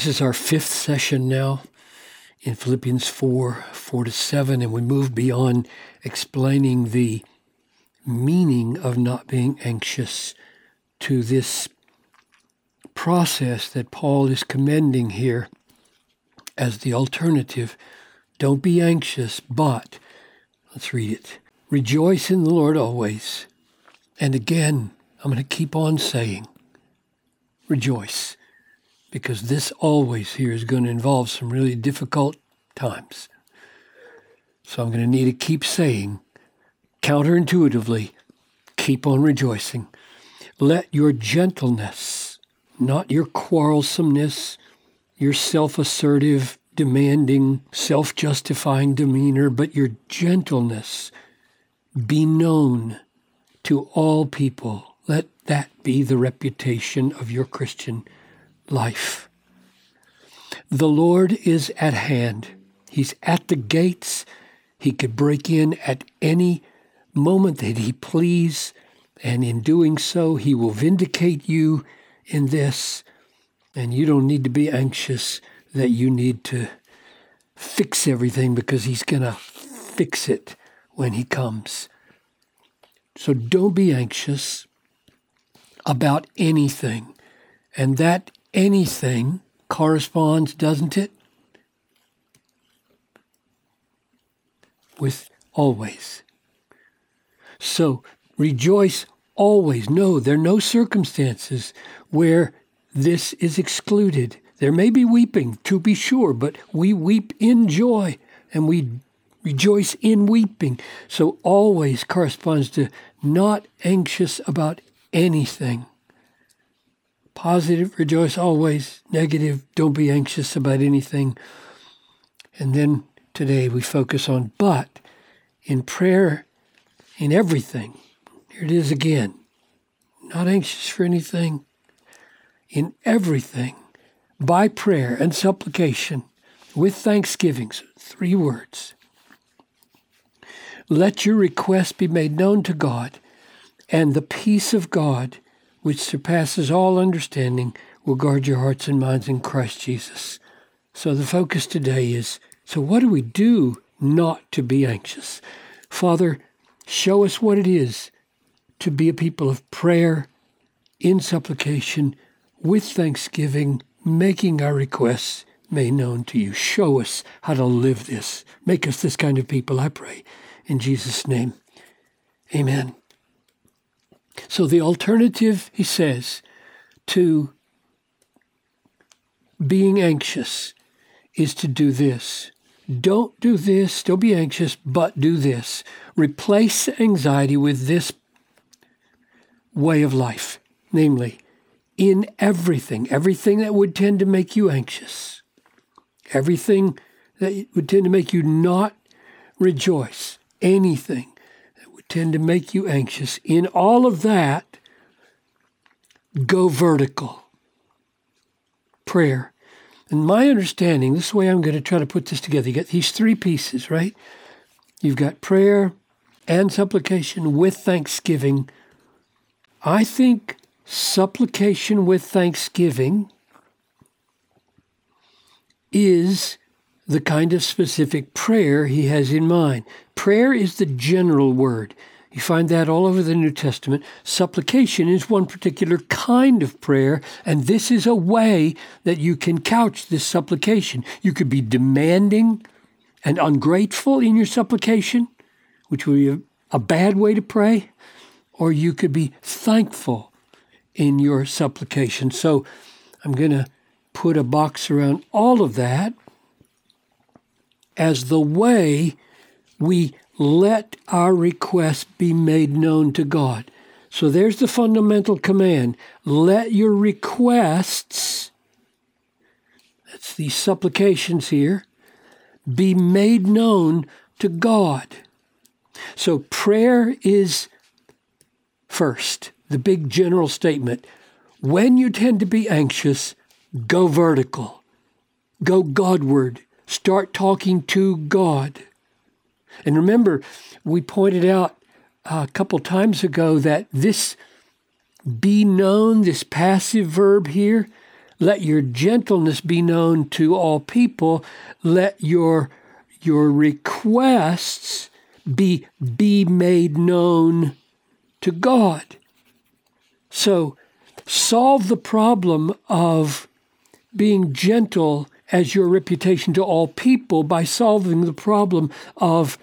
This is our fifth session now in Philippians 4 4 to 7, and we move beyond explaining the meaning of not being anxious to this process that Paul is commending here as the alternative. Don't be anxious, but, let's read it. Rejoice in the Lord always. And again, I'm going to keep on saying, rejoice, because this always here is going to involve some really difficult times. So I'm going to need to keep saying, counterintuitively, keep on rejoicing. Let your gentleness, not your quarrelsomeness, your self assertive, demanding, self justifying demeanor, but your gentleness be known to all people. Let that be the reputation of your Christian life. The Lord is at hand. He's at the gates. He could break in at any moment that He please. And in doing so, He will vindicate you in this. And you don't need to be anxious that you need to fix everything because He's going to fix it when He comes. So don't be anxious about anything. And that anything corresponds, doesn't it? With always. So Rejoice always. No, there are no circumstances where this is excluded. There may be weeping, to be sure, but we weep in joy and we rejoice in weeping. So always corresponds to not anxious about anything. Positive, rejoice always. Negative, don't be anxious about anything. And then today we focus on but in prayer, in everything, here it is again. Not anxious for anything, in everything, by prayer and supplication, with thanksgivings, three words. Let your request be made known to God, and the peace of God, which surpasses all understanding, will guard your hearts and minds in Christ Jesus. So the focus today is so, what do we do not to be anxious? Father, show us what it is to be a people of prayer, in supplication, with thanksgiving, making our requests made known to you. Show us how to live this. Make us this kind of people, I pray. In Jesus' name, amen. So the alternative, he says, to being anxious is to do this. Don't do this, don't be anxious, but do this. Replace anxiety with this way of life, namely, in everything, everything that would tend to make you anxious, everything that would tend to make you not rejoice, anything tend to make you anxious, in all of that, go vertical. Prayer. And my understanding, this way I'm going to try to put this together. You got these three pieces, right? You've got prayer and supplication with thanksgiving I think supplication with thanksgiving is the kind of specific prayer he has in mind. Prayer is the general word. You find that all over the New Testament. Supplication is one particular kind of prayer, and this is a way that you can couch this supplication. You could be demanding and ungrateful in your supplication, which would be a, a bad way to pray or you could be thankful in your supplication. So I'm going to put a box around all of that as the way we let our requests be made known to God. So there's the fundamental command let your requests, that's these supplications here, be made known to God. So prayer is First, the big general statement when you tend to be anxious, go vertical, go Godward, start talking to God. And remember, we pointed out uh, a couple times ago that this be known, this passive verb here, let your gentleness be known to all people. Let your your requests be be made known to God. So solve the problem of being gentle as your reputation to all people by solving the problem of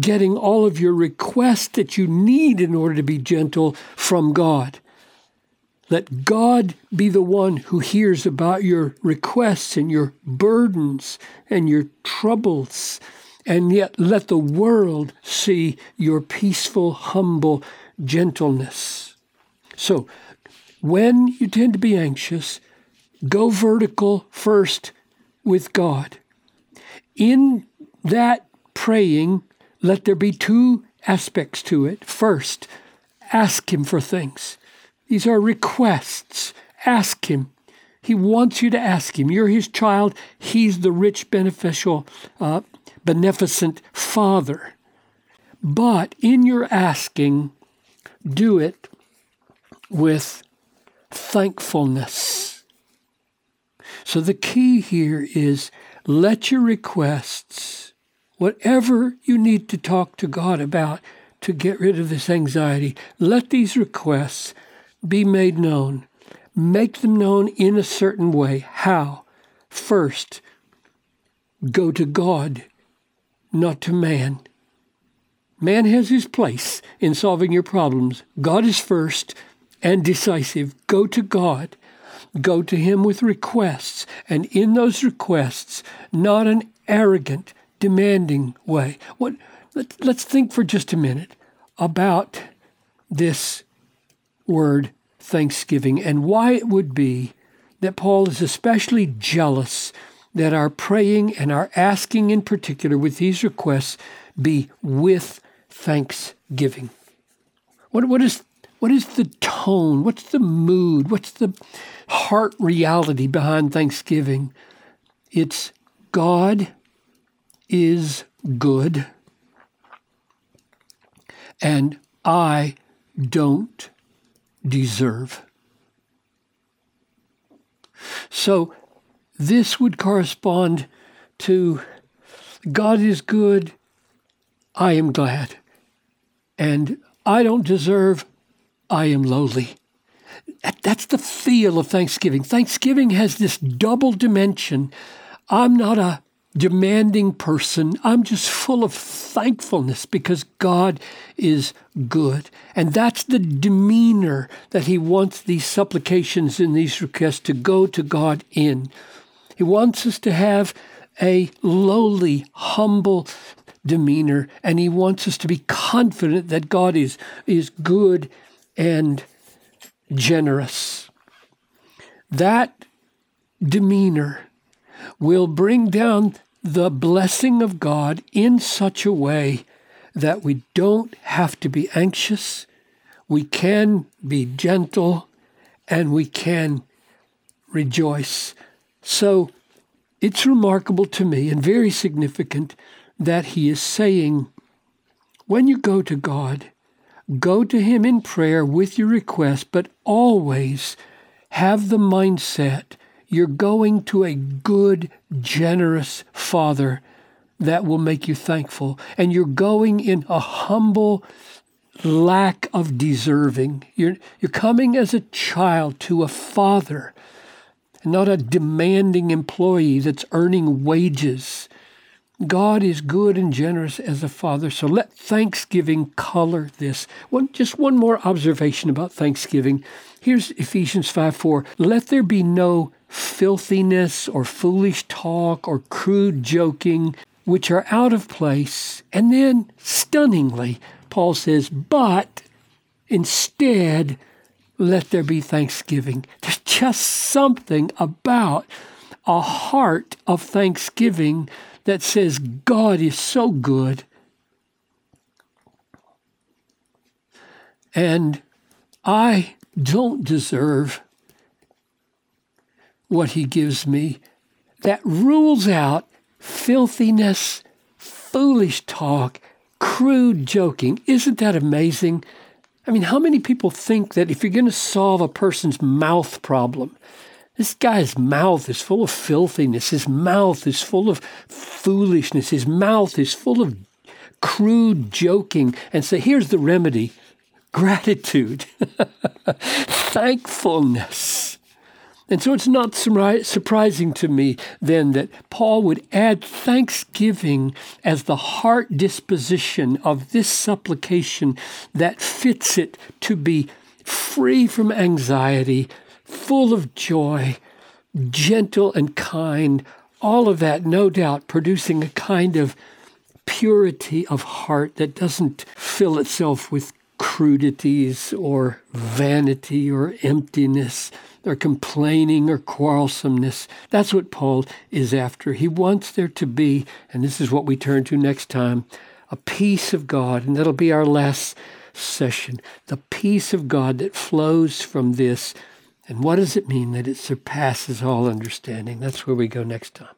getting all of your requests that you need in order to be gentle from God. Let God be the one who hears about your requests and your burdens and your troubles. And yet let the world see your peaceful, humble gentleness. So, when you tend to be anxious, go vertical first with God. In that praying, let there be two aspects to it. First, ask Him for things. These are requests. Ask Him. He wants you to ask Him. You're His child. He's the rich, beneficial, uh, beneficent Father. But in your asking, do it with thankfulness. So the key here is let your requests, whatever you need to talk to God about to get rid of this anxiety, let these requests be made known. Make them known in a certain way. How? First, go to God, not to man. Man has his place in solving your problems. God is first and decisive. Go to God. Go to Him with requests, and in those requests, not an arrogant, demanding way. What? Let, let's think for just a minute about this word thanksgiving and why it would be that Paul is especially jealous that our praying and our asking in particular with these requests be with thanksgiving. What, what, is, what is the tone? What's the mood? What's the heart reality behind thanksgiving? It's God is good and I don't deserve. So this would correspond to God is good, I am glad. And I don't deserve, I am lowly. That's the feel of Thanksgiving. Thanksgiving has this double dimension. I'm not a demanding person. I'm just full of thankfulness because God is good. And that's the demeanor that He wants these supplications and these requests to go to God in. He wants us to have a lowly, humble demeanor, and He wants us to be confident that God is, is good and generous. That demeanor will bring down the blessing of God in such a way that we don't have to be anxious, we can be gentle, and we can rejoice. So it's remarkable to me and very significant that he is saying, when you go to God, go to him in prayer with your request, but always have the mindset you're going to a good, generous Father that will make you thankful. And you're going in a humble lack of deserving. You're, you're coming as a child to a father, not a demanding employee that's earning wages. God is good and generous as a father. So let thanksgiving color this. One, just one more observation about thanksgiving. Here's Ephesians 5 4. Let there be no filthiness or foolish talk or crude joking, which are out of place. And then, stunningly, Paul says, but instead, let there be thanksgiving. There's just something about a heart of thanksgiving that says, God is so good. And I don't deserve what he gives me that rules out filthiness, foolish talk, crude joking. Isn't that amazing? I mean, how many people think that if you're going to solve a person's mouth problem, This guy's mouth is full of filthiness. His mouth is full of foolishness. His mouth is full of crude joking. And so here's the remedy gratitude, thankfulness. And so it's not surprising to me then that Paul would add thanksgiving as the heart disposition of this supplication that fits it to be free from anxiety, full of joy, gentle and kind, all of that, no doubt, producing a kind of purity of heart that doesn't fill itself with crudities or vanity or emptiness or complaining or quarrelsomeness. That's what Paul is after. He wants there to be, and this is what we turn to next time, a peace of God, and that'll be our last session. The peace of God that flows from this. And what does it mean that it surpasses all understanding? That's where we go next time.